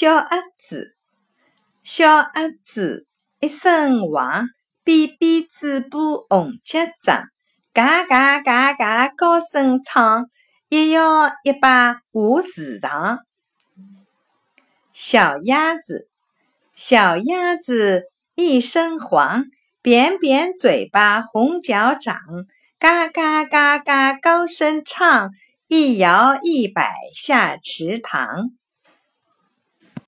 小鸭子小鸭子一身黄扁扁嘴巴红脚掌嘎嘎嘎嘎高声唱一摇一摆下池塘小鸭子小鸭子一身黄扁扁嘴巴红脚掌嘎嘎嘎嘎高声唱一摇一摆下池塘。